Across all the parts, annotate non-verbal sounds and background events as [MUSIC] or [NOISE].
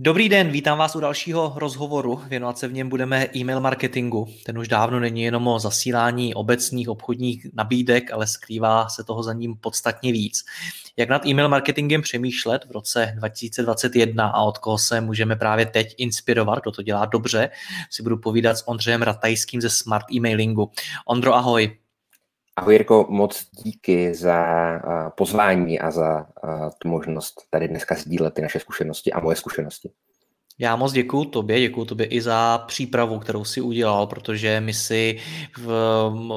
Dobrý den, vítám vás u dalšího rozhovoru. Věnovat se v něm budeme e-mail marketingu. Ten už dávno není jenom o zasílání obecných obchodních nabídek, ale skrývá se toho za ním podstatně víc. Jak nad e-mail marketingem přemýšlet v roce 2021 a od koho se můžeme právě teď inspirovat, kdo to dělá dobře, si budu povídat s Ondřejem Ratajským ze Smart Emailingu. Ondro, ahoj. Ahoj Jirko, moc díky za pozvání a za tu možnost tady dneska sdílet ty naše zkušenosti a moje zkušenosti. Já moc děkuji tobě, děkuji tobě i za přípravu, kterou si udělal, protože my si v,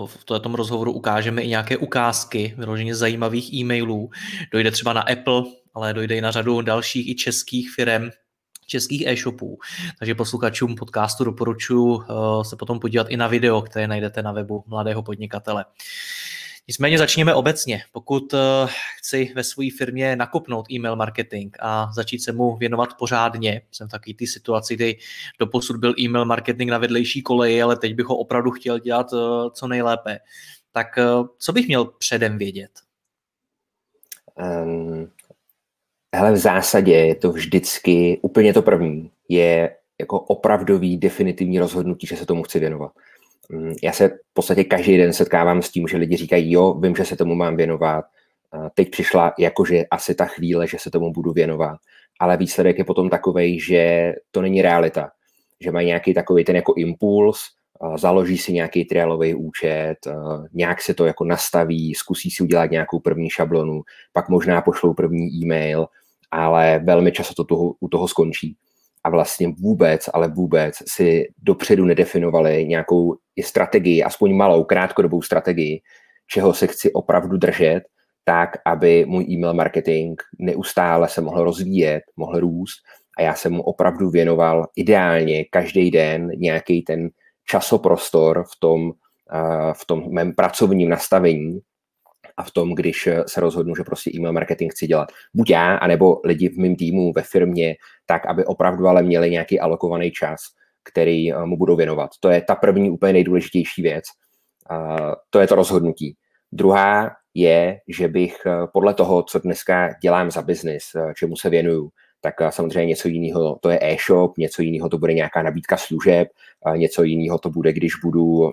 v tom rozhovoru ukážeme i nějaké ukázky vyloženě zajímavých e-mailů. Dojde třeba na Apple, ale dojde i na řadu dalších i českých firm, českých e-shopů. Takže posluchačům podcastu doporučuji uh, se potom podívat i na video, které najdete na webu Mladého podnikatele. Nicméně začněme obecně. Pokud uh, chci ve své firmě nakopnout e-mail marketing a začít se mu věnovat pořádně, jsem v takové ty situaci, kdy doposud byl e-mail marketing na vedlejší koleji, ale teď bych ho opravdu chtěl dělat uh, co nejlépe. Tak co bych měl předem vědět? Um, Hele, v zásadě je to vždycky úplně to první. Je jako opravdový definitivní rozhodnutí, že se tomu chci věnovat. Mm, já se v podstatě každý den setkávám s tím, že lidi říkají, jo, vím, že se tomu mám věnovat, teď přišla jakože asi ta chvíle, že se tomu budu věnovat, ale výsledek je potom takový, že to není realita, že mají nějaký takový ten jako impuls, založí si nějaký trialový účet, nějak se to jako nastaví, zkusí si udělat nějakou první šablonu, pak možná pošlou první e-mail ale velmi často to toho, u toho skončí. A vlastně vůbec, ale vůbec si dopředu nedefinovali nějakou i strategii, aspoň malou, krátkodobou strategii, čeho se chci opravdu držet, tak, aby můj e-mail marketing neustále se mohl rozvíjet, mohl růst a já jsem mu opravdu věnoval ideálně každý den nějaký ten časoprostor v tom, v tom mém pracovním nastavení, a v tom, když eh, se rozhodnu, že prostě e-mail marketing chci dělat. Buď já, anebo lidi v mém týmu, ve firmě, tak, aby opravdu ale měli nějaký alokovaný čas, který eh, mu budou věnovat. To je ta první úplně nejdůležitější věc. To je to rozhodnutí. Druhá je, že bych eh, podle toho, co dneska dělám za biznis, čemu se věnuju, tak samozřejmě něco jiného to je e-shop, něco jiného to bude nějaká nabídka služeb, něco jiného to bude, když budu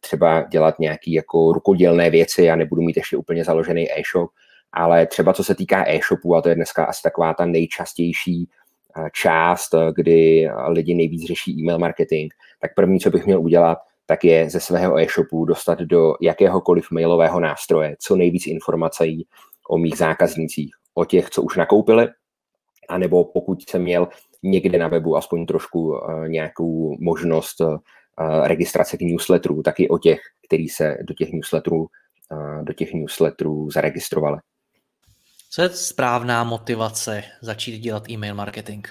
třeba dělat nějaké jako rukodělné věci a nebudu mít ještě úplně založený e-shop, ale třeba co se týká e-shopu, a to je dneska asi taková ta nejčastější eh, část, eh, kdy lidi nejvíc řeší e-mail marketing, tak první, co bych měl udělat, tak je ze svého e-shopu dostat do jakéhokoliv mailového nástroje co nejvíc informací o mých zákaznících, o těch, co už nakoupili, anebo pokud jsem měl někde na webu aspoň trošku nějakou možnost registrace k newsletterů, tak i o těch, kteří se do těch newsletterů, do těch newsletterů zaregistrovali. Co je správná motivace začít dělat e-mail marketing?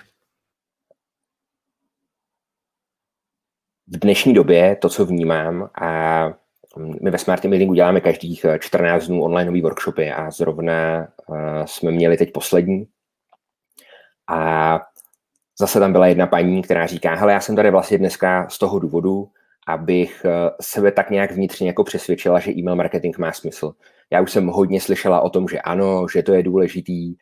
V dnešní době to, co vnímám, a my ve Smart Emailingu děláme každých 14 dnů online workshopy a zrovna jsme měli teď poslední. A zase tam byla jedna paní, která říká, hele, já jsem tady vlastně dneska z toho důvodu, abych eh, sebe tak nějak vnitřně jako přesvědčila, že e-mail marketing má smysl. Já už jsem hodně slyšela o tom, že ano, že to je důležitý,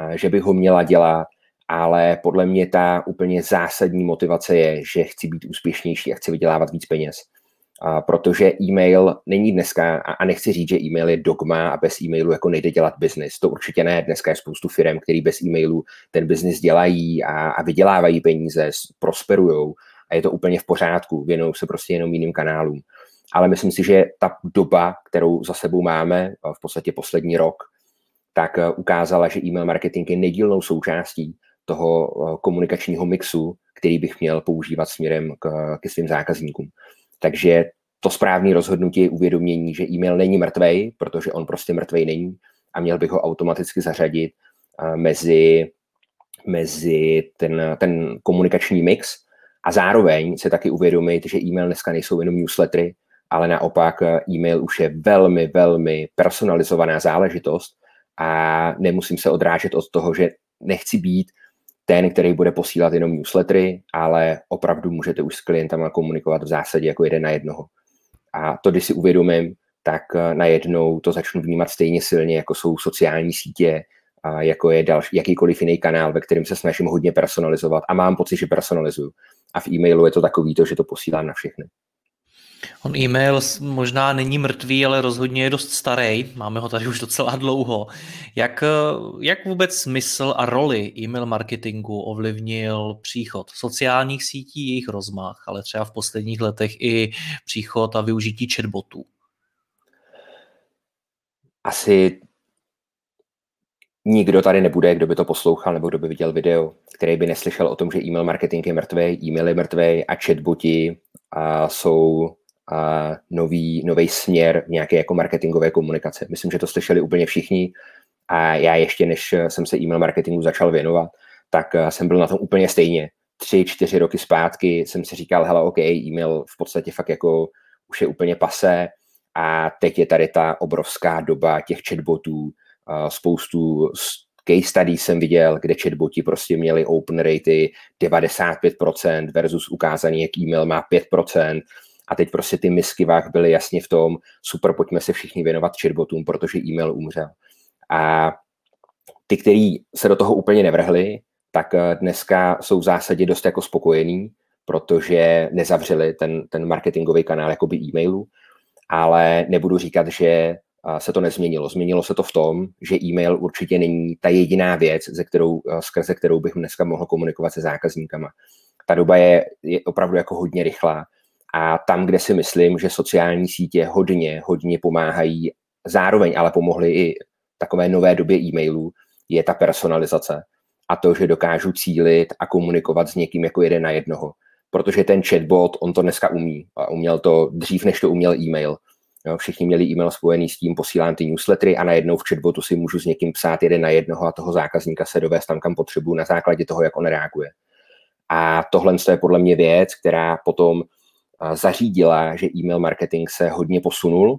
eh, že bych ho měla dělat, ale podle mě ta úplně zásadní motivace je, že chci být úspěšnější a chci vydělávat víc peněz a protože e-mail není dneska, a nechci říct, že e-mail je dogma a bez e-mailu jako nejde dělat biznis. To určitě ne. Dneska je spoustu firm, který bez e-mailu ten biznis dělají a, a vydělávají peníze, prosperují a je to úplně v pořádku, věnují se prostě jenom jiným kanálům. Ale myslím si, že ta doba, kterou za sebou máme, v podstatě poslední rok, tak eh, ukázala, že e-mail marketing je nedílnou součástí toho eh, komunikačního mixu, který bych měl používat směrem k, ke svým zákazníkům. Takže to správné rozhodnutí je uvědomění, že e-mail není mrtvej, protože on prostě mrtvej není a měl bych ho automaticky zařadit mezi, mezi ten, ten komunikační mix a zároveň se taky uvědomit, že e-mail dneska nejsou jenom newslettery, ale naopak e-mail už je velmi, velmi personalizovaná záležitost a nemusím se odrážet od toho, že nechci být ten, který bude posílat jenom newslettery, ale opravdu můžete už s klientama komunikovat v zásadě jako jeden na jednoho. A to, když si uvědomím, tak eh, najednou to začnu vnímat stejně silně, jako jsou sociální sítě, jako je další, jakýkoliv jiný kanál, ve kterém se snažím hodně personalizovat a mám pocit, že personalizuju. A v e-mailu je to takový to, že to posílám na všechny. On e-mail možná není mrtvý, ale rozhodně je dost starý. Máme ho tady už docela dlouho. Jak, eh, jak vůbec smysl a roli e-mail marketingu ovlivnil příchod sociálních sítí, jejich rozmach, ale třeba v posledních letech i příchod a využití chatbotů? Asi nikdo tady nebude, kdo by to poslouchal nebo kdo by viděl video, který by neslyšel o tom, že e-mail marketing je mrtvý, e-mail je mrtvý a chatboti a jsou a nový, nový směr nějaké jako marketingové komunikace. Myslím, že to slyšeli úplně všichni a já ještě, než jsem se e-mail marketingu začal věnovat, tak eh, jsem byl na tom úplně stejně. Tři, čtyři roky zpátky jsem si říkal, hele, OK, e-mail v podstatě fakt jako už je úplně pasé a teď je tady ta obrovská doba těch chatbotů, spoustu case study jsem viděl, kde chatboti prostě měli open ratey 95% versus ukázaný, jak e-mail má 5%, a teď prostě ty misky váh byly jasně v tom, super, pojďme se všichni věnovat chatbotům, protože e-mail umřel. A ty, kteří se do toho úplně nevrhli, tak eh, dneska jsou v zásadě dost jako spokojení, protože nezavřeli ten, ten marketingový kanál jakoby e-mailu, ale nebudu říkat, že eh, se to nezměnilo. Změnilo se to v tom, že e-mail určitě není ta jediná věc, ze kterou, eh, skrze kterou bych dneska mohl komunikovat se zákazníkama. Ta doba je, je opravdu jako hodně rychlá a tam, kde si myslím, že sociální sítě hodně, hodně pomáhají, zároveň ale pomohly i takové nové době e-mailů, je ta personalizace a to, že dokážu cílit a komunikovat s někým jako jeden na jednoho. Protože ten chatbot, on to dneska umí. A uměl to dřív, než to uměl e-mail. Jo, všichni měli e-mail spojený s tím, posílám ty newslettery a najednou v chatbotu si můžu s někým psát jeden na jednoho a toho zákazníka se dovést tam, kam potřebuju na základě toho, jak on reaguje. A tohle je podle mě věc, která potom zařídila, že e-mail marketing se hodně posunul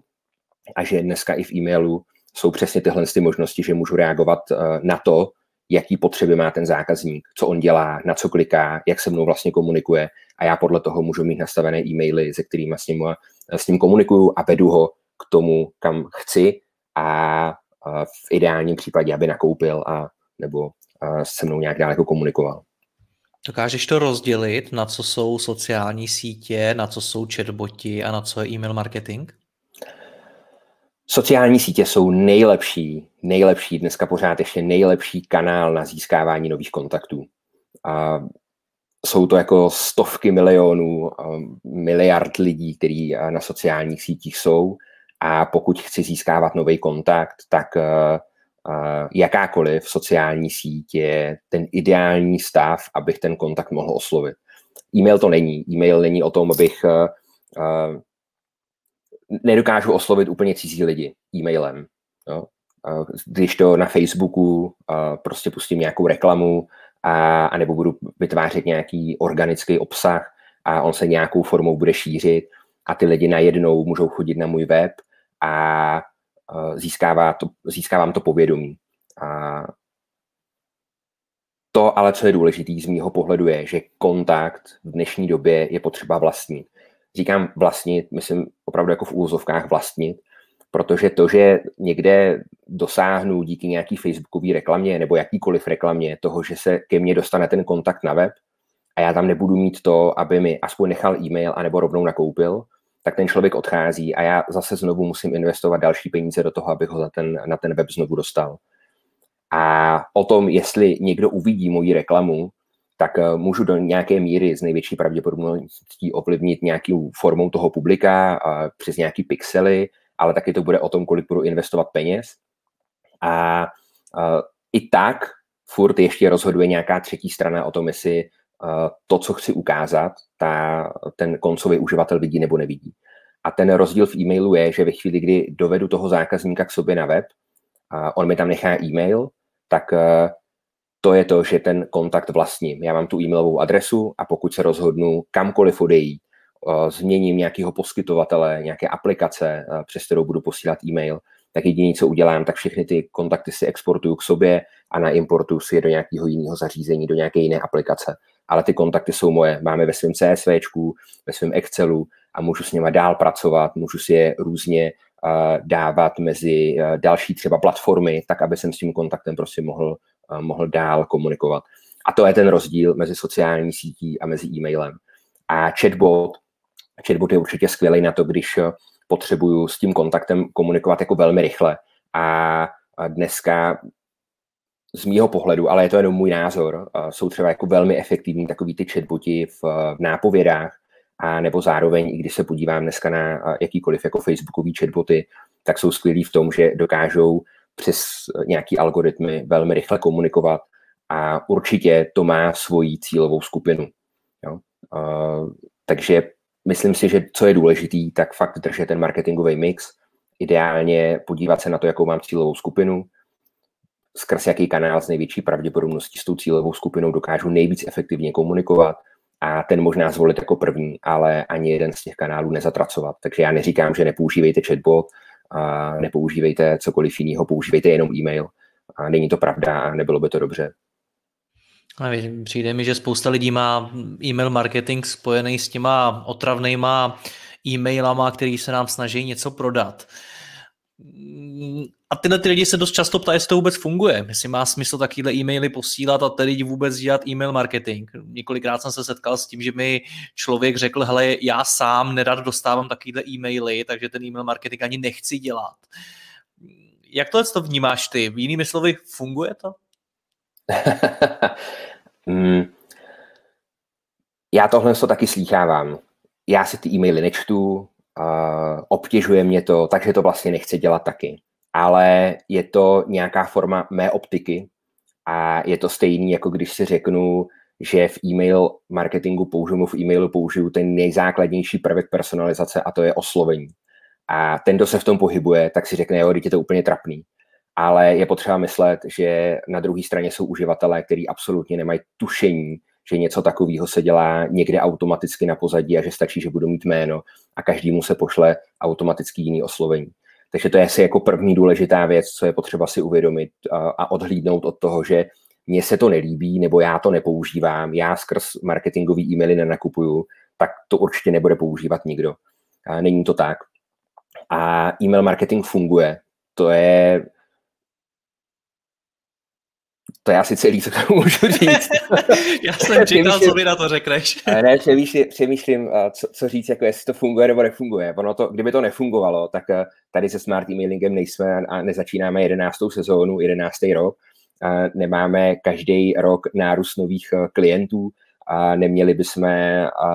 a že dneska i v e-mailu jsou přesně tyhle ty možnosti, že můžu reagovat eh, na to, jaký potřeby má ten zákazník, co on dělá, na co kliká, jak se mnou vlastně komunikuje a já podle toho můžu mít nastavené e-maily, se kterými s ním, eh, s ním komunikuju a vedu ho k tomu, kam chci a v ideálním případě, aby nakoupil a nebo se mnou nějak dále jako komunikoval. Dokážeš to rozdělit, na co jsou sociální sítě, na co jsou chatboti a na co je e-mail marketing? Sociální sítě jsou nejlepší, nejlepší, dneska pořád ještě nejlepší kanál na získávání nových kontaktů. A jsou to jako stovky milionů, miliard lidí, kteří na sociálních sítích jsou a pokud chci získávat nový kontakt, tak jakákoliv sociální je ten ideální stav, abych ten kontakt mohl oslovit. E-mail to není. E-mail není o tom, abych uh, nedokážu oslovit úplně cizí lidi e-mailem. Jo? Když to na Facebooku uh, prostě pustím nějakou reklamu a, a nebo budu vytvářet nějaký organický obsah a on se nějakou formou bude šířit a ty lidi najednou můžou chodit na můj web a získává to, získávám to povědomí. A to ale, co je důležité z mýho pohledu, je, že kontakt v dnešní době je potřeba vlastnit. Říkám vlastnit, myslím opravdu jako v úzovkách vlastnit, protože to, že někde dosáhnu díky nějaký facebookové reklamě nebo jakýkoliv reklamě toho, že se ke mně dostane ten kontakt na web a já tam nebudu mít to, aby mi aspoň nechal e-mail anebo rovnou nakoupil, tak ten člověk odchází a já zase znovu musím investovat další peníze do toho, abych ho za ten, na ten web znovu dostal. A o tom, jestli někdo uvidí moji reklamu, tak eh, můžu do nějaké míry z největší pravděpodobností ovlivnit nějakou formou toho publika přes nějaký pixely, ale taky to bude o tom, kolik budu investovat peněz. A, a i tak furt ještě rozhoduje nějaká třetí strana o tom, jestli to, co chci ukázat, ta, ten koncový uživatel vidí nebo nevidí. A ten rozdíl v e-mailu je, že ve chvíli, kdy dovedu toho zákazníka k sobě na web, a on mi tam nechá e-mail, tak eh, to je to, že ten kontakt vlastním. Já mám tu e-mailovou adresu a pokud se rozhodnu kamkoliv odejít, eh, změním nějakého poskytovatele, nějaké aplikace, eh, přes kterou budu posílat e-mail, tak jediné, co udělám, tak všechny ty kontakty si exportuju k sobě a naimportuju si je do nějakého jiného zařízení, do nějaké jiné aplikace. Ale ty kontakty jsou moje. Máme ve svém CSV, ve svém Excelu a můžu s nimi dál pracovat, můžu si je různě uh, dávat mezi uh, další třeba platformy, tak aby jsem s tím kontaktem prostě mohl, uh, mohl dál komunikovat. A to je ten rozdíl mezi sociální sítí a mezi e-mailem. A chatbot, chatbot je určitě skvělý na to, když potřebuju s tím kontaktem komunikovat jako velmi rychle. A dneska z mýho pohledu, ale je to jenom můj názor, jsou třeba jako velmi efektivní takový ty chatboti v, v nápovědách, a nebo zároveň, i když se podívám dneska na jakýkoliv jako facebookový chatboty, tak jsou skvělí v tom, že dokážou přes nějaký algoritmy velmi rychle komunikovat a určitě to má svoji cílovou skupinu. Jo? Uh, takže myslím si, že co je důležitý, tak fakt držet ten marketingový mix, ideálně podívat se na to, jakou mám cílovou skupinu, skrz jaký kanál s největší pravděpodobností s tou cílovou skupinou dokážu nejvíc efektivně komunikovat a ten možná zvolit jako první, ale ani jeden z těch kanálů nezatracovat. Takže já neříkám, že nepoužívejte chatbot, a nepoužívejte cokoliv jiného, používejte jenom e-mail. A není to pravda a nebylo by to dobře. Přijde mi, že spousta lidí má e-mail marketing spojený s těma otravnýma e-mailama, který se nám snaží něco prodat. A tyhle ty lidi se dost často ptají, jestli to vůbec funguje, jestli má smysl takovýhle e-maily posílat a tedy vůbec dělat e-mail marketing. Několikrát jsem se setkal s tím, že mi člověk řekl, hele, já sám nerad dostávám takovýhle e-maily, takže ten e-mail marketing ani nechci dělat. Jak tohle to vnímáš ty? V jinými slovy, funguje to? [LAUGHS] mm, já tohle to taky slýchávám. Já si ty e-maily nečtu, obtěžuje mě to, takže to vlastně nechci dělat taky. Ale je to nějaká forma mé optiky a je to stejný, jako když si řeknu, že v e-mail marketingu použiju, v e-mailu použiju ten nejzákladnější prvek personalizace a to je oslovení. A ten, kdo se v tom pohybuje, tak si řekne, jo, je to úplně trapný ale je potřeba myslet, že na druhé straně jsou uživatelé, kteří absolutně nemají tušení, že něco takového se dělá někde automaticky na pozadí a že stačí, že budu mít jméno a každému se pošle automaticky jiný oslovení. Takže to je asi jako první důležitá věc, co je potřeba si uvědomit a odhlídnout od toho, že mně se to nelíbí, nebo já to nepoužívám, já skrz marketingový e-maily nenakupuju, tak to určitě nebude používat nikdo. Není to tak. A e-mail marketing funguje. To je to je asi celý, co to [LAUGHS] můžu říct. Já jsem čekal, co mi na to řekneš. ne, přemýšlím, přemýšlím co, co, říct, jako jestli to funguje nebo nefunguje. Ono to, kdyby to nefungovalo, tak eh, tady se smart emailingem nejsme a nezačínáme 11. sezónu, 11. rok. A nemáme každý rok nárůst nových eh, klientů, a neměli bychom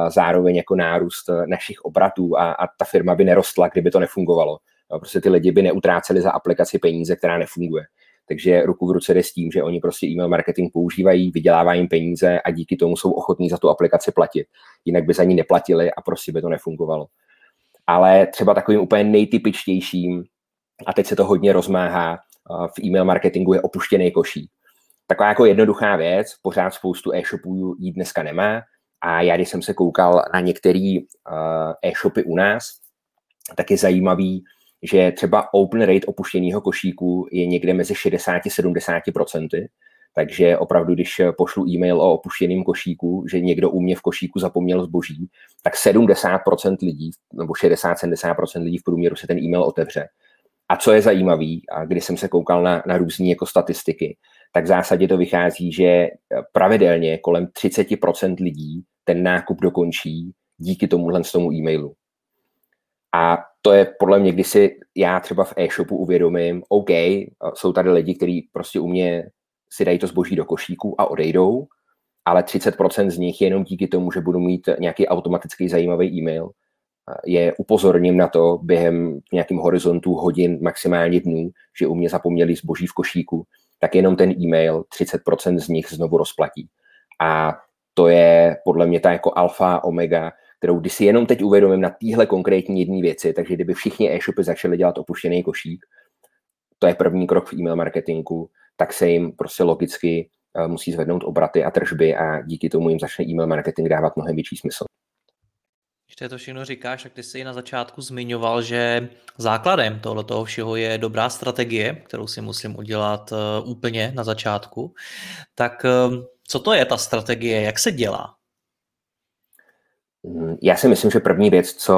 zároveň jako nárůst eh, našich obratů a, a ta firma by nerostla, kdyby to nefungovalo. Prostě ty lidi by neutráceli za aplikaci peníze, která nefunguje. Takže ruku v ruce jde s tím, že oni prostě e-mail marketing používají, vydělávají jim peníze a díky tomu jsou ochotní za tu aplikaci platit. Jinak by za ní neplatili a prostě by to nefungovalo. Ale třeba takovým úplně nejtypičtějším, a teď se to hodně rozmáhá, v e-mail marketingu je opuštěný košík. Taková jako jednoduchá věc, pořád spoustu e-shopů jí dneska nemá a já, když jsem se koukal na některé e-shopy u nás, tak je zajímavý, že třeba open rate opuštěného košíku je někde mezi 60-70%, takže opravdu, když pošlu e-mail o opuštěném košíku, že někdo u mě v košíku zapomněl zboží, tak 70% lidí, nebo 60-70% lidí v průměru se ten e-mail otevře. A co je zajímavé, a když jsem se koukal na, na různé jako statistiky, tak v zásadě to vychází, že pravidelně kolem 30% lidí ten nákup dokončí díky tomuhle tomu e-mailu. A to je podle mě, když si já třeba v e-shopu uvědomím, OK, jsou tady lidi, kteří prostě u mě si dají to zboží do košíku a odejdou, ale 30% z nich je jenom díky tomu, že budu mít nějaký automatický zajímavý e-mail. Je upozorním na to během nějakým horizontu hodin, maximálně dnů, že u mě zapomněli zboží v košíku, tak jenom ten e-mail 30% z nich znovu rozplatí. A to je podle mě ta jako alfa, omega, kterou když si jenom teď uvědomím na téhle konkrétní jedné věci, takže kdyby všichni e-shopy začali dělat opuštěný košík, to je první krok v e-mail marketingu, tak se jim prostě logicky uh, musí zvednout obraty a tržby a díky tomu jim začne e-mail marketing dávat mnohem větší smysl. Když to všechno říkáš, tak ty jsi na začátku zmiňoval, že základem tohle toho všeho je dobrá strategie, kterou si musím udělat uh, úplně na začátku. Tak uh, co to je ta strategie, jak se dělá? Mm, já si myslím, že první věc, co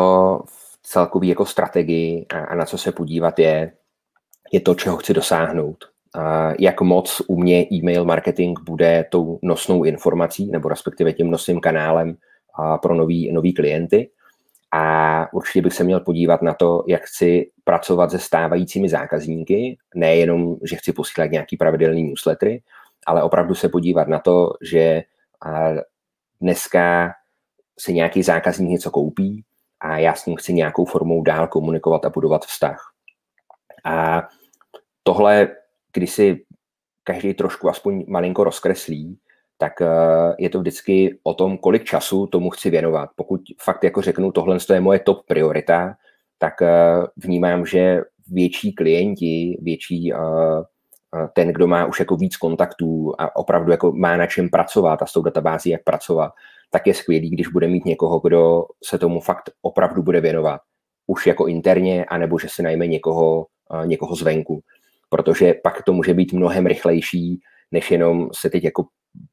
v celkový jako strategii a, a na co se podívat je, je to, čeho chci dosáhnout. A jak moc u mě e-mail marketing bude tou nosnou informací, nebo respektive tím nosným kanálem a pro nový, nový klienty. A určitě bych se měl podívat na to, jak chci pracovat se stávajícími zákazníky, nejenom, že chci posílat nějaký pravidelný newslettery, ale opravdu se podívat na to, že dneska se nějaký zákazník něco koupí a já s ním chci nějakou formou dál komunikovat a budovat vztah. A tohle, když si každý trošku aspoň malinko rozkreslí, tak eh, je to vždycky o tom, kolik času tomu chci věnovat. Pokud fakt jako řeknu, tohle je moje top priorita, tak eh, vnímám, že větší klienti, větší eh, ten, kdo má už jako víc kontaktů a opravdu jako má na čem pracovat a s tou databází jak pracovat, tak je skvělý, když bude mít někoho, kdo se tomu fakt opravdu bude věnovat. Už jako interně, anebo že si najme někoho, někoho zvenku. Protože pak to může být mnohem rychlejší, než jenom se teď jako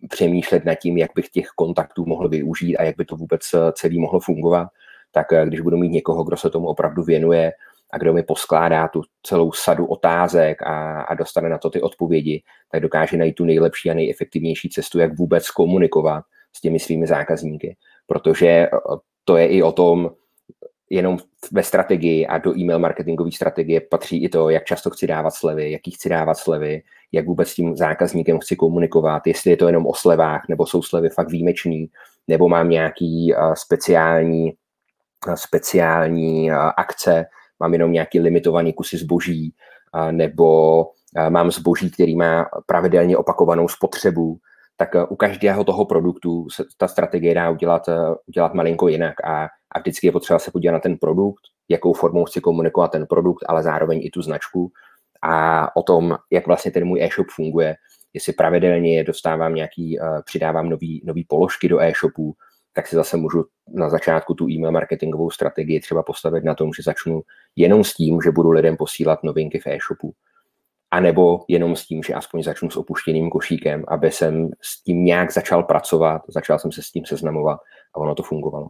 přemýšlet nad tím, jak bych těch kontaktů mohl využít a jak by to vůbec celý mohlo fungovat, tak když budu mít někoho, kdo se tomu opravdu věnuje a kdo mi poskládá tu celou sadu otázek a, a dostane na to ty odpovědi, tak dokáže najít tu nejlepší a nejefektivnější cestu, jak vůbec komunikovat s těmi svými zákazníky. Protože eh, to je i o tom, jenom ve strategii a do e-mail marketingové strategie patří i to, jak často chci dávat slevy, jaký chci dávat slevy, jak vůbec s tím zákazníkem chci komunikovat, jestli je to jenom o slevách, nebo jsou slevy fakt výjimečný, nebo mám nějaký uh, speciální, uh, speciální akce, mám jenom nějaký limitovaný kusy zboží, nebo mám zboží, který má pravidelně opakovanou spotřebu, tak uh, u každého toho produktu se ta strategie dá udělat, uh, udělat malinko jinak a a vždycky je potřeba se podívat na ten produkt, jakou formou chci komunikovat ten produkt, ale zároveň i tu značku a o tom, jak vlastně ten můj e-shop funguje, jestli pravidelně dostávám nějaký, uh, přidávám nový, nový položky do e-shopu, tak si zase můžu na začátku tu e-mail marketingovou strategii třeba postavit na tom, že začnu jenom s tím, že budu lidem posílat novinky v e-shopu. A nebo jenom s tím, že aspoň začnu s opuštěným košíkem, aby jsem s tím nějak začal pracovat, začal jsem se s tím seznamovat a ono to fungovalo.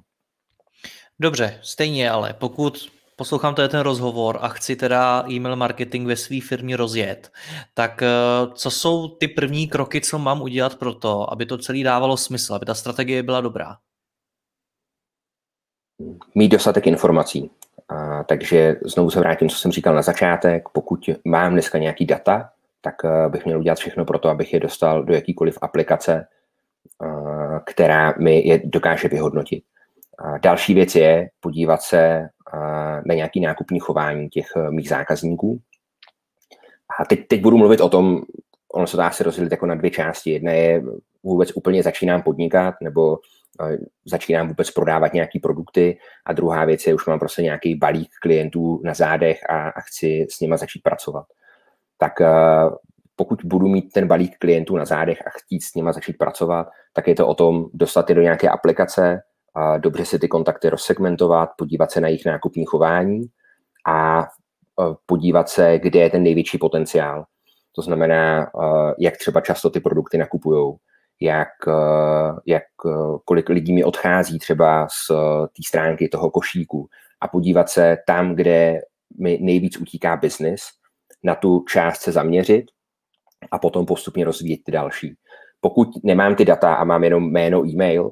Dobře, stejně ale pokud poslouchám tady ten rozhovor a chci teda e-mail marketing ve své firmě rozjet, tak eh, co jsou ty první kroky, co mám udělat pro to, aby to celé dávalo smysl, aby ta strategie byla dobrá? Mít dostatek informací. A, takže znovu se vrátím, co jsem říkal na začátek. Pokud mám dneska nějaký data, tak uh, bych měl udělat všechno pro to, abych je dostal do jakýkoliv aplikace, uh, která mi je dokáže vyhodnotit. Další věc je podívat se na nějaký nákupní chování těch eh, mých zákazníků. A teď, teď budu mluvit o tom, ono se dá se rozdělit jako na dvě části. Jedna je vůbec úplně začínám podnikat, nebo eh, začínám vůbec prodávat nějaké produkty a druhá věc je, už mám prostě nějaký balík klientů na zádech a, a chci s nima začít pracovat. Tak eh, pokud budu mít ten balík klientů na zádech a chtít s nima začít pracovat, tak je to o tom dostat je do nějaké aplikace, dobře si ty kontakty rozsegmentovat, podívat se na jejich nákupní chování a e, podívat se, kde je ten největší potenciál. To znamená, e, jak třeba často ty produkty nakupují, jak, e, jak, kolik lidí mi odchází třeba z té stránky toho košíku a podívat se tam, kde mi nejvíc utíká biznis, na tu část se zaměřit a potom postupně rozvíjet ty další. Pokud nemám ty data a mám jenom jméno, e-mail,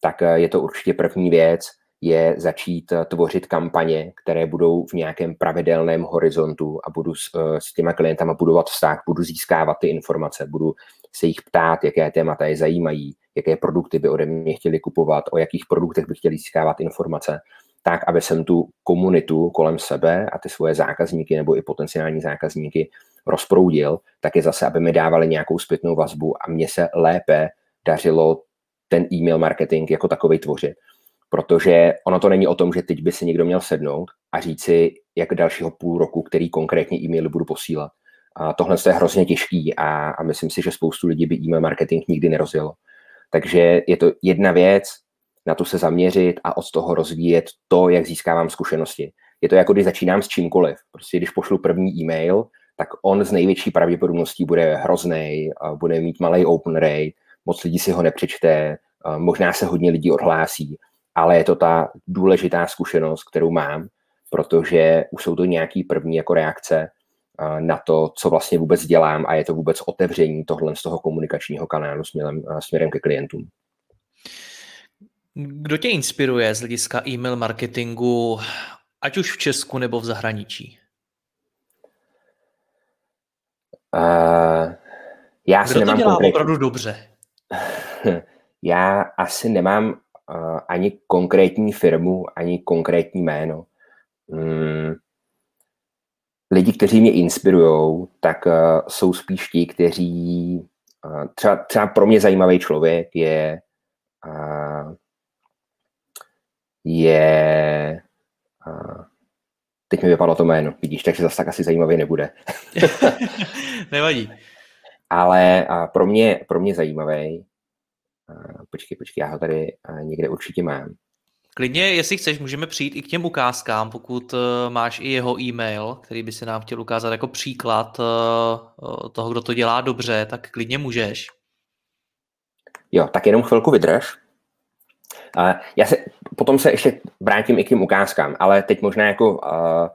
tak eh, je to určitě první věc, je začít eh, tvořit kampaně, které budou v nějakém pravidelném horizontu a budu s, eh, s těma klientama budovat vztah, budu získávat ty informace, budu se jich ptát, jaké témata je zajímají, jaké produkty by ode mě chtěli kupovat, o jakých produktech by chtěli získávat informace, tak, aby jsem tu komunitu kolem sebe a ty svoje zákazníky nebo i potenciální zákazníky rozproudil, tak je zase, aby mi dávali nějakou zpětnou vazbu a mně se lépe dařilo ten e-mail marketing jako takový tvořit. protože ono to není o tom, že teď by si někdo měl sednout a říci, jak dalšího půl roku, který konkrétně e-maily budu posílat. A tohle je hrozně těžký a, a myslím si, že spoustu lidí by e-mail marketing nikdy nerozjelo. Takže je to jedna věc, na to se zaměřit a od toho rozvíjet to, jak získávám zkušenosti. Je to jako když začínám s čímkoliv. Prostě když pošlu první e-mail, tak on z největší pravděpodobností bude hrozný, bude mít malý open rate, moc lidí si ho nepřečte, možná se hodně lidí odhlásí, ale je to ta důležitá zkušenost, kterou mám, protože už jsou to nějaký první jako reakce na to, co vlastně vůbec dělám a je to vůbec otevření tohle z toho komunikačního kanálu směrem, směrem ke klientům. Kdo tě inspiruje z hlediska e-mail marketingu, ať už v Česku nebo v zahraničí? Uh, já Kdo to nemám dělá konkrétní... opravdu dobře? [LAUGHS] já asi nemám uh, ani konkrétní firmu, ani konkrétní jméno. Hmm. Lidi, kteří mě inspirují, tak uh, jsou spíš ti, kteří uh, třeba, třeba pro mě zajímavý člověk je uh, je uh, teď mi vypadlo to jméno, vidíš, takže zase tak asi zajímavý nebude. [LAUGHS] Nevadí. Ale uh, pro, mě, pro mě zajímavý, uh, počkej, počkej, já ho tady uh, někde určitě mám. Klidně, jestli chceš, můžeme přijít i k těm ukázkám, pokud uh, máš i jeho e-mail, který by se nám chtěl ukázat jako příklad uh, toho, kdo to dělá dobře, tak klidně můžeš. Jo, tak jenom chvilku vydrž. Já se potom se ještě vrátím i k těm ukázkám, ale teď možná jako uh,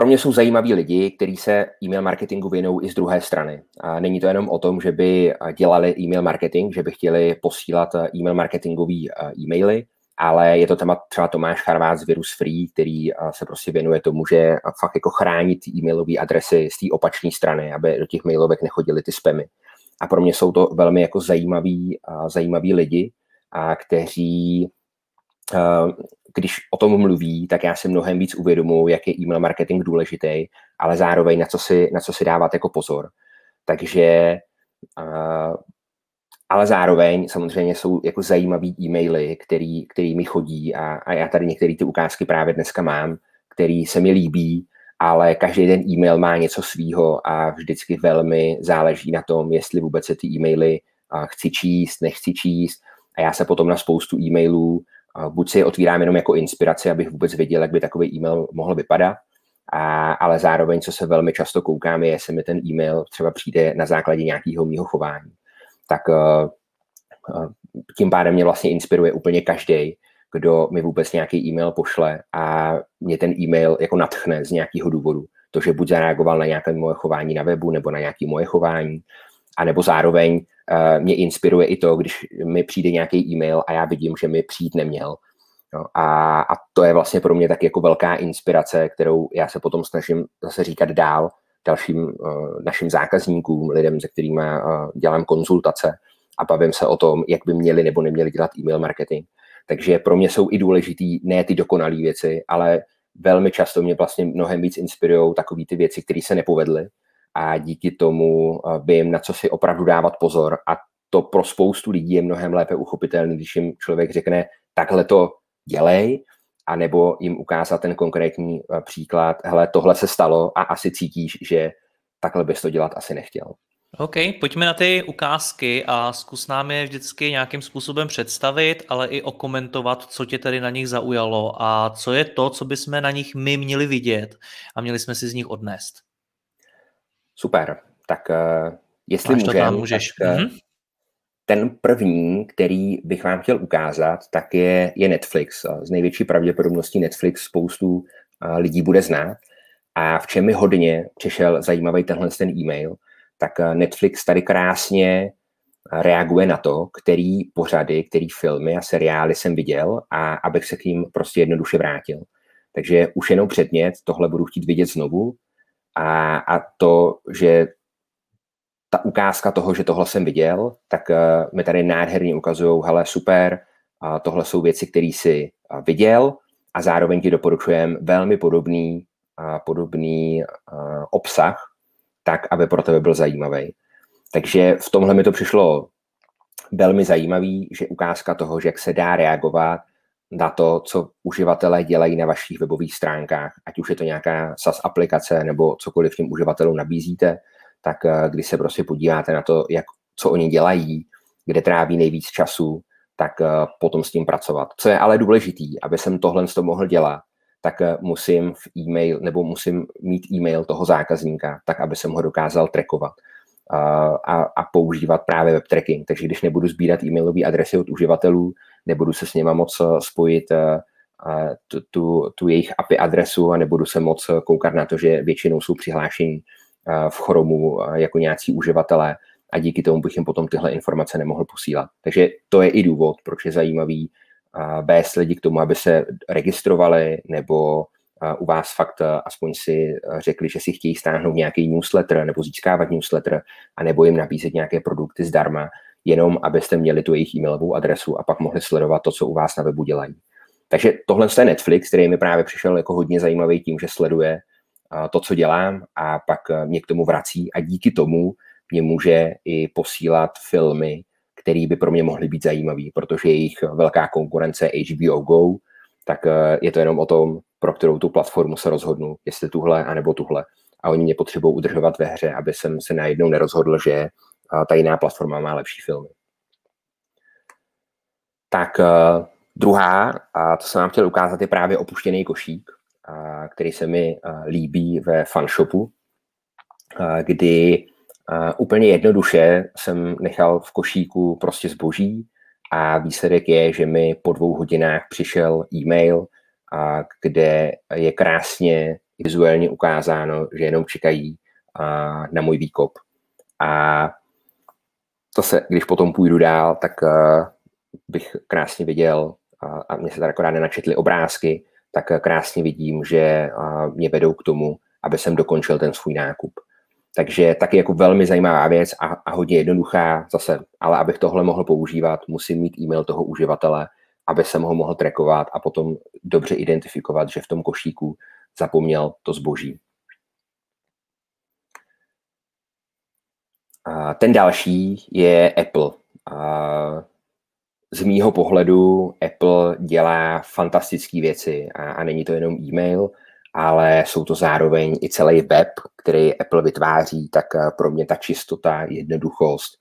pro mě jsou zajímaví lidi, kteří se e-mail marketingu věnují i z druhé strany. A není to jenom o tom, že by dělali e-mail marketing, že by chtěli posílat e-mail marketingový e-maily, ale je to téma třeba Tomáš Charvát z Virus Free, který se prostě věnuje tomu, že fakt jako chránit e-mailové adresy z té opačné strany, aby do těch mailovek nechodily ty spamy. A pro mě jsou to velmi jako zajímaví, zajímaví lidi, a kteří když o tom mluví, tak já si mnohem víc uvědomuji, jak je e-mail marketing důležitý, ale zároveň na co si, na co si dávat jako pozor. Takže ale zároveň samozřejmě jsou jako zajímavý e-maily, který, který mi chodí a, a já tady některé ty ukázky právě dneska mám, který se mi líbí, ale každý ten e-mail má něco svýho a vždycky velmi záleží na tom, jestli vůbec se ty e-maily chci číst, nechci číst a já se potom na spoustu e-mailů buď si je otvírám jenom jako inspiraci, abych vůbec věděl, jak by takový e-mail mohl vypadat, a, ale zároveň, co se velmi často koukám, je, jestli mi ten e-mail třeba přijde na základě nějakého mýho chování. Tak uh, tím pádem mě vlastně inspiruje úplně každý, kdo mi vůbec nějaký e-mail pošle a mě ten e-mail jako natchne z nějakého důvodu. To, že buď zareagoval na nějaké moje chování na webu nebo na nějaké moje chování, anebo zároveň mě inspiruje i to, když mi přijde nějaký e-mail a já vidím, že mi přijít neměl. No, a, a to je vlastně pro mě tak jako velká inspirace, kterou já se potom snažím zase říkat dál dalším uh, našim zákazníkům, lidem, se kterými uh, dělám konzultace a bavím se o tom, jak by měli nebo neměli dělat e-mail marketing. Takže pro mě jsou i důležitý ne ty dokonalé věci, ale velmi často mě vlastně mnohem víc inspirují takové ty věci, které se nepovedly a díky tomu eh, vím, na co si opravdu dávat pozor a to pro spoustu lidí je mnohem lépe uchopitelný, když jim člověk řekne, takhle to dělej, anebo jim ukázat ten konkrétní eh, příklad, hele, tohle se stalo a asi cítíš, že takhle bys to dělat asi nechtěl. OK, pojďme na ty ukázky a zkus nám je vždycky nějakým způsobem představit, ale i okomentovat, co tě tady na nich zaujalo a co je to, co bychom na nich my měli vidět a měli jsme si z nich odnést. Super, tak uh, jestli Máš můžem, můžeš. Tak, mm-hmm. ten první, který bych vám chtěl ukázat, tak je, je Netflix. Z největší pravděpodobností Netflix spoustu uh, lidí bude znát. A v čem mi hodně přišel zajímavý tenhle ten e-mail, tak Netflix tady krásně reaguje na to, který pořady, který filmy a seriály jsem viděl a abych se k ním prostě jednoduše vrátil. Takže už jenom předmět, tohle budu chtít vidět znovu, a, a to, že ta ukázka toho, že tohle jsem viděl, tak uh, mi tady nádherně ukazují, hele, super, uh, tohle jsou věci, které jsi uh, viděl a zároveň ti doporučujem velmi podobný, uh, podobný uh, obsah, tak, aby pro tebe byl zajímavý. Takže v tomhle mi to přišlo velmi zajímavý, že ukázka toho, že jak se dá reagovat na to, co uživatelé dělají na vašich webových stránkách, ať už je to nějaká SaaS aplikace nebo cokoliv těm uživatelům nabízíte, tak když se prostě podíváte na to, jak, co oni dělají, kde tráví nejvíc času, tak potom s tím pracovat. Co je ale důležitý, aby jsem tohle to mohl dělat, tak eh, musím v e-mail, nebo musím mít e-mail toho zákazníka, tak aby jsem ho dokázal trackovat a, a používat právě web tracking. Takže když nebudu sbírat e-mailové adresy od uživatelů, nebudu se s něma moc eh, spojit eh, tu, tu, tu jejich API adresu a nebudu se moc koukat na to, že většinou jsou přihlášení v Chromu jako nějací uživatelé a díky tomu bych jim potom tyhle informace nemohl posílat. Takže to je i důvod, proč je zajímavý vést lidi k tomu, aby se registrovali nebo u vás fakt aspoň si řekli, že si chtějí stáhnout nějaký newsletter nebo získávat newsletter a nebo jim nabízet nějaké produkty zdarma, jenom abyste měli tu jejich e-mailovou adresu a pak mohli sledovat to, co u vás na webu dělají. Takže tohle je Netflix, který mi právě přišel jako hodně zajímavý tím, že sleduje to, co dělám a pak mě k tomu vrací a díky tomu mě může i posílat filmy, který by pro mě mohly být zajímavý, protože jejich velká konkurence HBO Go, tak eh, je to jenom o tom, pro kterou tu platformu se rozhodnu, jestli tuhle, anebo tuhle. A oni mě potřebují udržovat ve hře, aby jsem se najednou nerozhodl, že ta jiná platforma má lepší filmy. Tak uh, druhá, a to jsem vám chtěl ukázat, je právě opuštěný košík, který se mi uh, líbí ve fanshopu, uh, kdy úplně jednoduše jsem nechal v košíku prostě zboží a výsledek je, že mi po dvou hodinách přišel e-mail, kde je krásně vizuálně ukázáno, že jenom čekají na můj výkop. A to se, když potom půjdu dál, tak uh, bych krásně viděl, a mě se tady akorát nenačetly obrázky, tak uh, krásně vidím, že mě vedou k tomu, aby jsem dokončil ten svůj nákup. Takže taky jako velmi zajímavá věc a, a hodně jednoduchá zase, ale abych tohle mohl používat, musím mít e-mail toho uživatele, aby jsem ho mohl trackovat a potom dobře identifikovat, že v tom košíku zapomněl to zboží. A ten další je Apple. A z mýho pohledu Apple dělá fantastické věci a, a není to jenom e-mail, ale jsou to zároveň i celý web, který Apple vytváří, tak eh, pro mě ta čistota, jednoduchost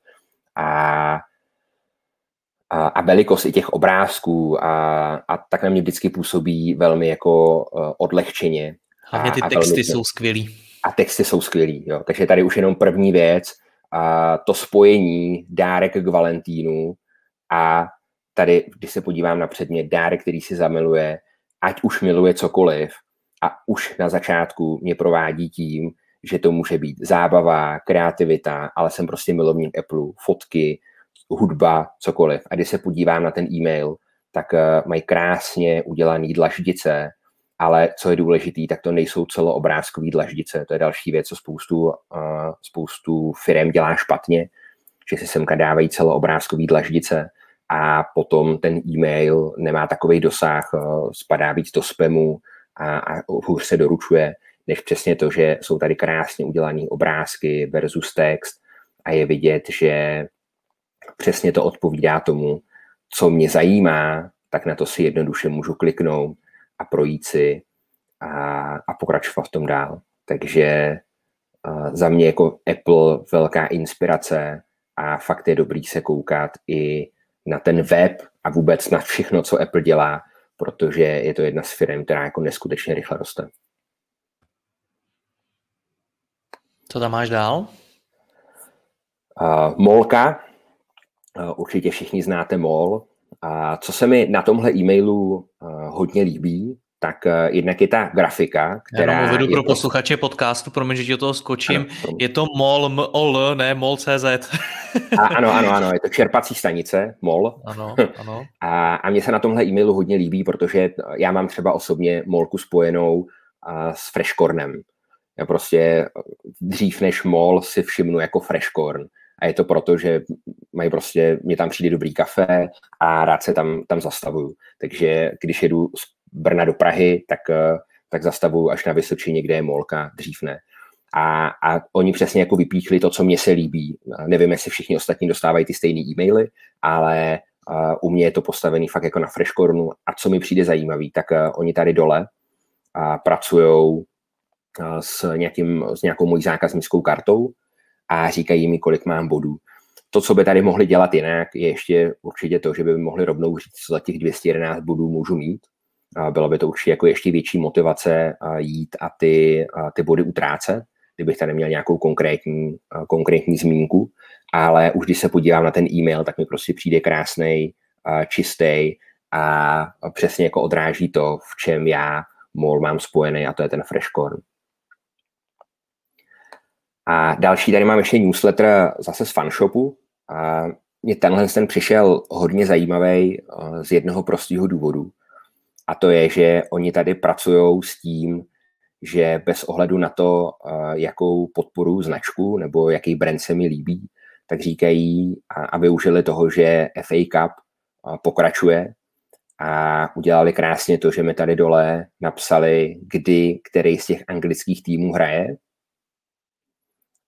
a, a, a velikost i těch obrázků a, a tak na mě vždycky působí velmi jako uh, odlehčeně. Hlavně ty a, texty velmi, jsou skvělý. A texty jsou skvělý, jo. Takže tady už jenom první věc, a to spojení dárek k Valentínu a tady, když se podívám na předmět dárek, který si zamiluje, ať už miluje cokoliv, a už na začátku mě provádí tím, že to může být zábava, kreativita, ale jsem prostě milovník Apple, fotky, hudba, cokoliv. A když se podívám na ten e-mail, tak uh, mají krásně udělaný dlaždice, ale co je důležitý, tak to nejsou celoobrázkový dlaždice. To je další věc, co spoustu, uh, spoustu firm dělá špatně, že si semka dávají celoobrázkový dlaždice a potom ten e-mail nemá takový dosah, uh, spadá víc do spamu, a, a hůř se doručuje, než přesně to, že jsou tady krásně udělané obrázky versus text a je vidět, že přesně to odpovídá tomu, co mě zajímá, tak na to si jednoduše můžu kliknout a projít si a, a pokračovat v tom dál. Takže uh, za mě jako Apple velká inspirace a fakt je dobrý se koukat i na ten web a vůbec na všechno, co Apple dělá, protože je to jedna z firm, která jako neskutečně rychle roste. Co tam máš dál? Uh, Molka, uh, určitě všichni znáte Mol. A co se mi na tomhle e-mailu uh, hodně líbí, tak uh, jednak je ta grafika, která... Já uvedu pro to... posluchače podcastu, promiň, že ti do toho skočím. Ano, je to MOL, MOL, ne MOL.cz. a, ano, [LAUGHS] ano, ano, je to čerpací stanice, MOL. Ano, ano. [LAUGHS] A, a mně se na tomhle e-mailu hodně líbí, protože já mám třeba osobně MOLku spojenou uh, s Freshcornem. Já prostě dřív než MOL si všimnu jako Freshcorn. A je to proto, že mají prostě, mě tam přijde dobrý kafe a rád se tam, tam zastavuju. Takže když jedu z Brna do Prahy, tak, eh, tak zastavuju až na Vysočině, kde je Molka, dřív ne. A, a oni přesně jako vypíchli to, co mě se líbí. Nevím, jestli všichni ostatní dostávají ty stejné e-maily, ale uh, u mě je to postavený fakt jako na Freshcornu. A co mi přijde zajímavý, tak uh, oni tady dole uh, pracují s, s nějakou mojí zákaznickou kartou a říkají mi, kolik mám bodů. To, co by tady mohli dělat jinak, je ještě určitě to, že by mohli rovnou říct, co za těch 211 bodů můžu mít. Bylo by to určitě jako ještě větší motivace jít a ty, a ty body utrácet, kdybych tady měl nějakou konkrétní, konkrétní zmínku. Ale už když se podívám na ten e-mail, tak mi prostě přijde krásný, čistý a přesně jako odráží to, v čem já MOL mám spojený a to je ten Freshcorn. A další tady mám ještě newsletter zase z fanshopu. A mě tenhle ten přišel hodně zajímavý eh, z jednoho prostého důvodu. A to je, že oni tady pracují s tím, že bez ohledu na to, eh, jakou podporu značku nebo jaký brand se mi líbí, tak říkají a využili toho, že FA Cup eh, pokračuje a udělali krásně to, že mi tady dole napsali, kdy který z těch anglických týmů hraje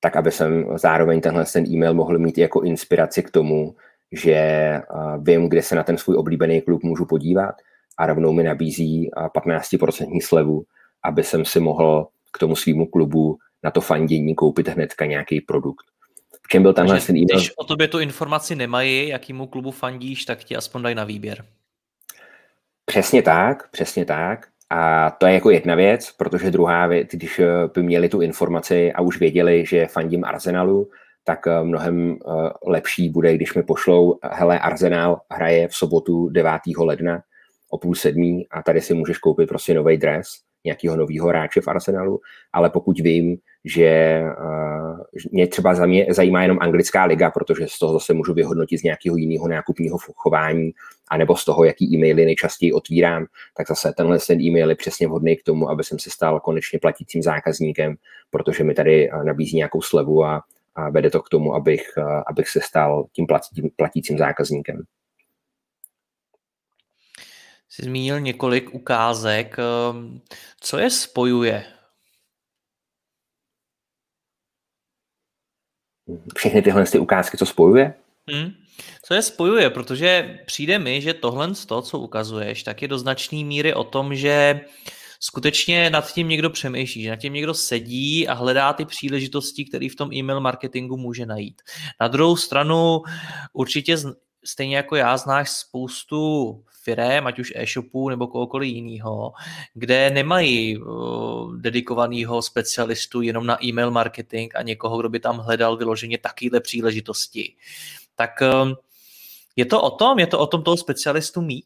tak aby jsem zároveň tenhle ten e-mail mohl mít jako inspiraci k tomu, že vím, kde se na ten svůj oblíbený klub můžu podívat a rovnou mi nabízí 15% slevu, aby jsem si mohl k tomu svýmu klubu na to fandění koupit hnedka nějaký produkt. V čem byl tenhle ten e-mail? Když o tobě tu informaci nemají, jakýmu klubu fandíš, tak ti aspoň dají na výběr. Přesně tak, přesně tak. A to je jako jedna věc, protože druhá věc, když eh, by měli tu informaci a už věděli, že fandím Arsenalu, tak eh, mnohem eh, lepší bude, když mi pošlou, hele, Arsenal hraje v sobotu 9. ledna o půl sedmí a tady si můžeš koupit prostě nový dres nějakého nového hráče v Arsenalu, ale pokud vím, že mě třeba za mě zajímá jenom anglická liga, protože z toho zase můžu vyhodnotit z nějakého jiného nákupního chování, anebo z toho, jaký e-maily nejčastěji otvírám, tak zase tenhle ten e-mail je přesně vhodný k tomu, aby jsem se stal konečně platícím zákazníkem, protože mi tady nabízí nějakou slevu a, a vede to k tomu, abych, abych se stal tím platícím zákazníkem jsi zmínil několik ukázek. Ehm, co je spojuje? Všechny tyhle ty ukázky, co spojuje? Hmm. Co je spojuje? Protože přijde mi, že tohle, to, co ukazuješ, tak je do značné míry o tom, že skutečně nad tím někdo přemýšlí, že nad tím někdo sedí a hledá ty příležitosti, které v tom e-mail marketingu může najít. Na druhou stranu určitě stejně jako já znáš spoustu firm, ať už e-shopů nebo kohokoliv jiného, kde nemají dedikovaného specialistu jenom na e-mail marketing a někoho, kdo by tam hledal vyloženě takovéhle příležitosti. Tak um, je to o tom? Je to o tom toho specialistu mít?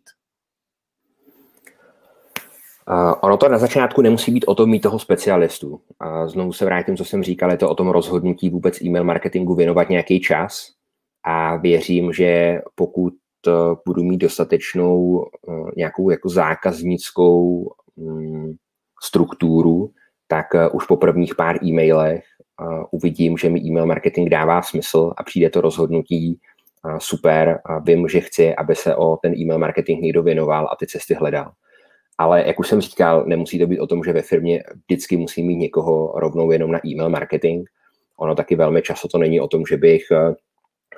Uh, ono to na začátku nemusí být o tom mít toho specialistu. A znovu se vrátím, co jsem říkal, je to o tom rozhodnutí vůbec e-mail marketingu věnovat nějaký čas a věřím, že pokud eh, budu mít dostatečnou eh, nějakou jako zákaznickou mm, strukturu, tak už po prvních pár e-mailech uvidím, že mi e-mail marketing dává smysl a přijde to rozhodnutí super vím, že chci, aby se o ten e-mail marketing někdo věnoval a ty cesty hledal. Ale jak už jsem říkal, nemusí to být o tom, že ve firmě vždycky musí mít někoho rovnou jenom na e-mail marketing. Ono taky velmi často to není o tom, že bych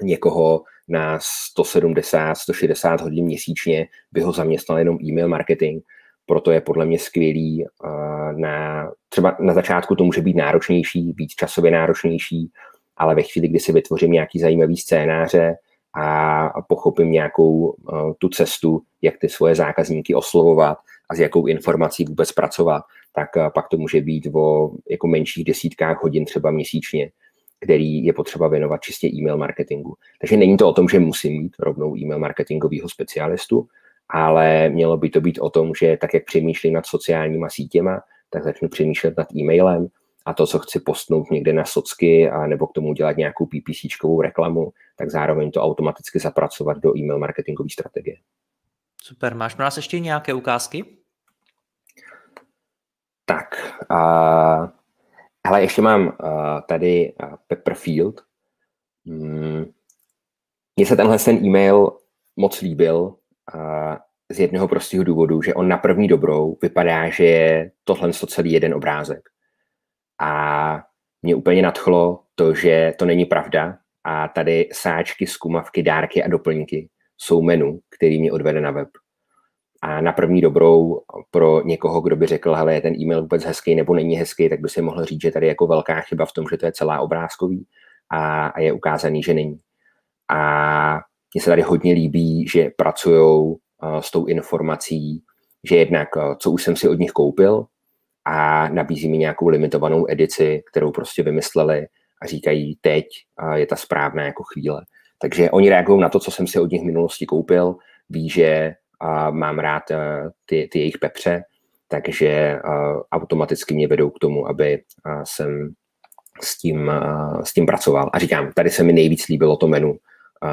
někoho na 170, 160 hodin měsíčně by ho zaměstnal jenom e-mail marketing. Proto je podle mě skvělý na, třeba na začátku to může být náročnější, být časově náročnější, ale ve chvíli, kdy si vytvořím nějaký zajímavý scénáře a pochopím nějakou tu cestu, jak ty svoje zákazníky oslovovat a s jakou informací vůbec pracovat, tak pak to může být o jako menších desítkách hodin třeba měsíčně který je potřeba věnovat čistě e-mail marketingu. Takže není to o tom, že musím mít rovnou e-mail marketingového specialistu, ale mělo by to být o tom, že tak, jak přemýšlím nad sociálníma sítěma, tak začnu přemýšlet nad e-mailem a to, co chci postnout někde na socky a nebo k tomu udělat nějakou PPCčkovou reklamu, tak zároveň to automaticky zapracovat do e-mail marketingové strategie. Super, máš pro nás ještě nějaké ukázky? Tak, a Hele, ještě mám uh, tady uh, Pepperfield. Mm. Mně se tenhle ten e-mail moc líbil z jednoho prostého důvodu, že on na první dobrou vypadá, že je tohle to celý jeden obrázek. A mě úplně nadchlo to, že to není pravda a tady sáčky, skumavky, dárky a doplňky jsou menu, který mě odvede na web. A na první dobrou pro někoho, kdo by řekl, hele, je ten e-mail vůbec hezký nebo není hezký, tak by si mohl říct, že tady je jako velká chyba v tom, že to je celá obrázkový a, a je ukázaný, že není. A mně se tady hodně líbí, že pracují s tou informací, že jednak, co už jsem si od nich koupil a nabízí mi nějakou limitovanou edici, kterou prostě vymysleli a říkají, teď je ta správná jako chvíle. Takže oni reagují na to, co jsem si od nich v minulosti koupil, ví, že mám rád ty, ty jejich pepře, takže automaticky mě vedou k tomu, aby jsem s tím, s tím pracoval. A říkám, tady se mi nejvíc líbilo to menu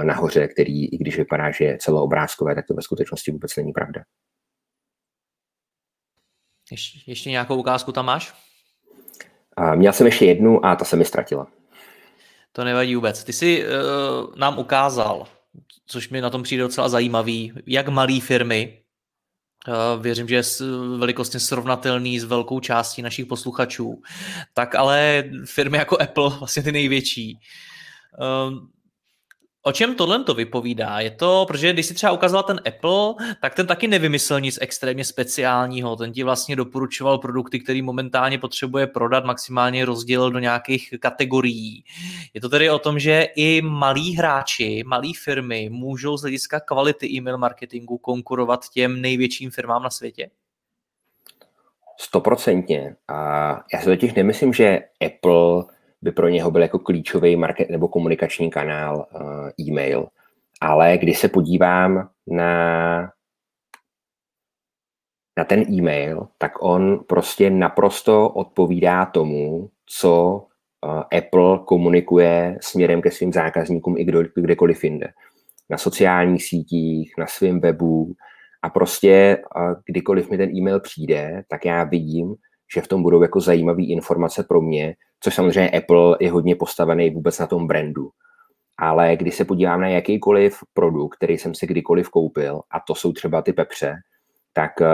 nahoře, který, i když vypadá, že je celoobrázkové, tak to ve skutečnosti vůbec není pravda. Ještě, ještě nějakou ukázku tam máš? A měl jsem ještě jednu a ta se mi ztratila. To nevadí vůbec. Ty jsi uh, nám ukázal, což mi na tom přijde docela zajímavý, jak malé firmy, uh, věřím, že je velikostně srovnatelný s velkou částí našich posluchačů, tak ale firmy jako Apple, vlastně ty největší, uh, O čem tohle to vypovídá? Je to, protože když si třeba ukázal ten Apple, tak ten taky nevymyslel nic extrémně speciálního. Ten ti vlastně doporučoval produkty, který momentálně potřebuje prodat, maximálně rozdělil do nějakých kategorií. Je to tedy o tom, že i malí hráči, malé firmy můžou z hlediska kvality e-mail marketingu konkurovat těm největším firmám na světě? Stoprocentně. A já si totiž nemyslím, že Apple by pro něho byl jako klíčový market nebo komunikační kanál uh, e-mail. Ale když se podívám na, na ten e-mail, tak on prostě naprosto odpovídá tomu, co uh, Apple komunikuje směrem ke svým zákazníkům i kdo, kdekoliv jinde. Na sociálních sítích, na svém webu a prostě uh, kdykoliv mi ten e-mail přijde, tak já vidím, že v tom budou jako zajímavé informace pro mě, což samozřejmě Apple je hodně postavený vůbec na tom brandu. Ale když se podívám na jakýkoliv produkt, který jsem si kdykoliv koupil, a to jsou třeba ty pepře, tak uh,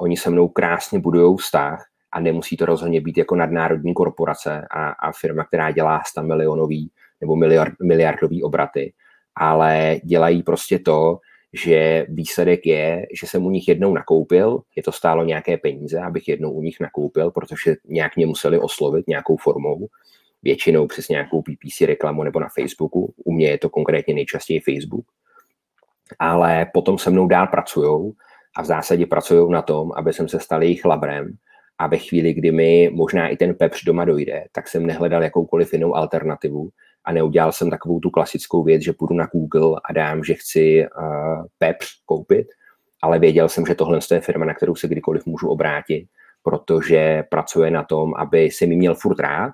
oni se mnou krásně budují vztah a nemusí to rozhodně být jako nadnárodní korporace a, a firma, která dělá 100 milionový nebo miliard, miliardový obraty, ale dělají prostě to, že výsledek je, že jsem u nich jednou nakoupil, je to stálo nějaké peníze, abych jednou u nich nakoupil, protože nějak mě museli oslovit nějakou formou, většinou přes nějakou PPC reklamu nebo na Facebooku. U mě je to konkrétně nejčastěji Facebook. Ale potom se mnou dál pracují a v zásadě pracují na tom, aby jsem se stal jejich labrem a ve chvíli, kdy mi možná i ten pepř doma dojde, tak jsem nehledal jakoukoliv jinou alternativu, a neudělal jsem takovou tu klasickou věc, že půjdu na Google a dám, že chci uh, pepř koupit, ale věděl jsem, že tohle je firma, na kterou se kdykoliv můžu obrátit, protože pracuje na tom, aby se mi měl furt rád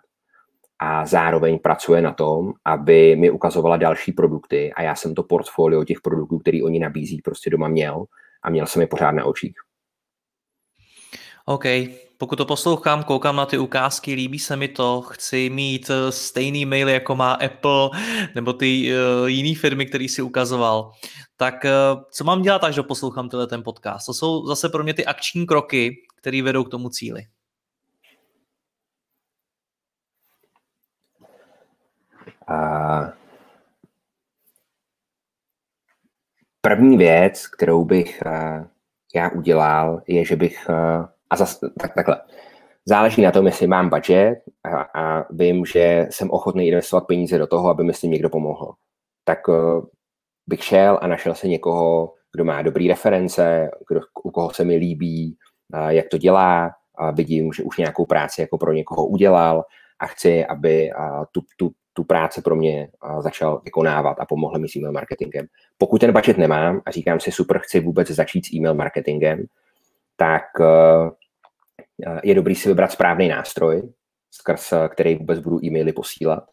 a zároveň pracuje na tom, aby mi ukazovala další produkty a já jsem to portfolio těch produktů, který oni nabízí, prostě doma měl a měl jsem je pořád na očích. OK, pokud to poslouchám, koukám na ty ukázky, líbí se mi to, chci mít eh, stejný mail, jako má Apple [LAUGHS] nebo ty uh, jiné firmy, který si ukazoval, tak uh, co mám dělat, až poslouchám tenhle ten podcast? To jsou zase pro mě ty akční kroky, které vedou k tomu cíli. A první věc, kterou bych já udělal, je, že bych a zas, tak, takhle. Záleží na tom, jestli mám budget a, a vím, že jsem ochotný investovat peníze do toho, aby mi s tím někdo pomohl. Tak uh, bych šel a našel se někoho, kdo má dobré reference, kdo, u koho se mi líbí, uh, jak to dělá, a vidím, že už nějakou práci jako pro někoho udělal a chci, aby uh, tu, tu, tu práci pro mě začal vykonávat a pomohl mi s e-mail marketingem. Pokud ten budget nemám a říkám si, super, chci vůbec začít s e-mail marketingem, tak uh, je dobrý si vybrat správný nástroj, skrz který vůbec budu e-maily posílat.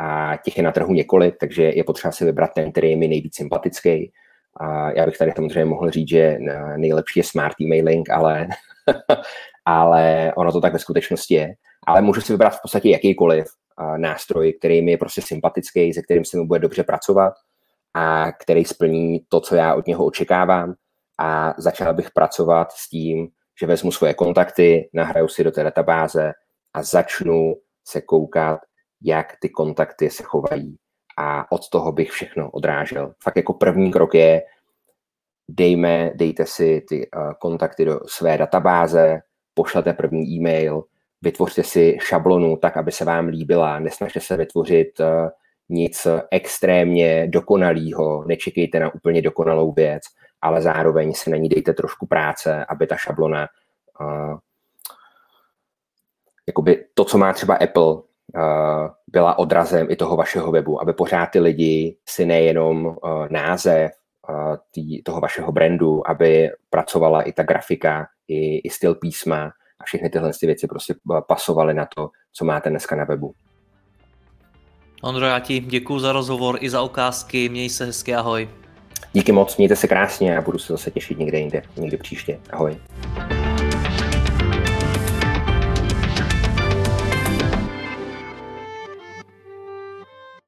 A těch je na trhu několik, takže je potřeba si vybrat ten, který je mi nejvíc sympatický. A já bych tady samozřejmě mohl říct, že nejlepší je smart emailing, ale, [LAUGHS] ale ono to tak ve skutečnosti je. Ale můžu si vybrat v podstatě jakýkoliv nástroj, který mi je prostě sympatický, se kterým se mi bude dobře pracovat a který splní to, co já od něho očekávám a začal bych pracovat s tím, že vezmu svoje kontakty, nahraju si do té databáze a začnu se koukat, jak ty kontakty se chovají. A od toho bych všechno odrážel. Fakt jako první krok je, dejme, dejte si ty uh, kontakty do své databáze, pošlete první e-mail, vytvořte si šablonu tak, aby se vám líbila, nesnažte se vytvořit uh, nic extrémně dokonalého, nečekejte na úplně dokonalou věc, ale zároveň si na ní dejte trošku práce, aby ta šablona uh, jakoby to, co má třeba Apple, uh, byla odrazem i toho vašeho webu, aby pořád ty lidi si nejenom uh, název uh, tý, toho vašeho brandu, aby pracovala i ta grafika, i, i styl písma a všechny tyhle ty věci prostě pasovaly na to, co máte dneska na webu. Ondro, já ti děkuji za rozhovor i za ukázky, měj se hezky, ahoj. Díky moc, mějte se krásně a budu se zase těšit někde jinde, někdy příště. Ahoj.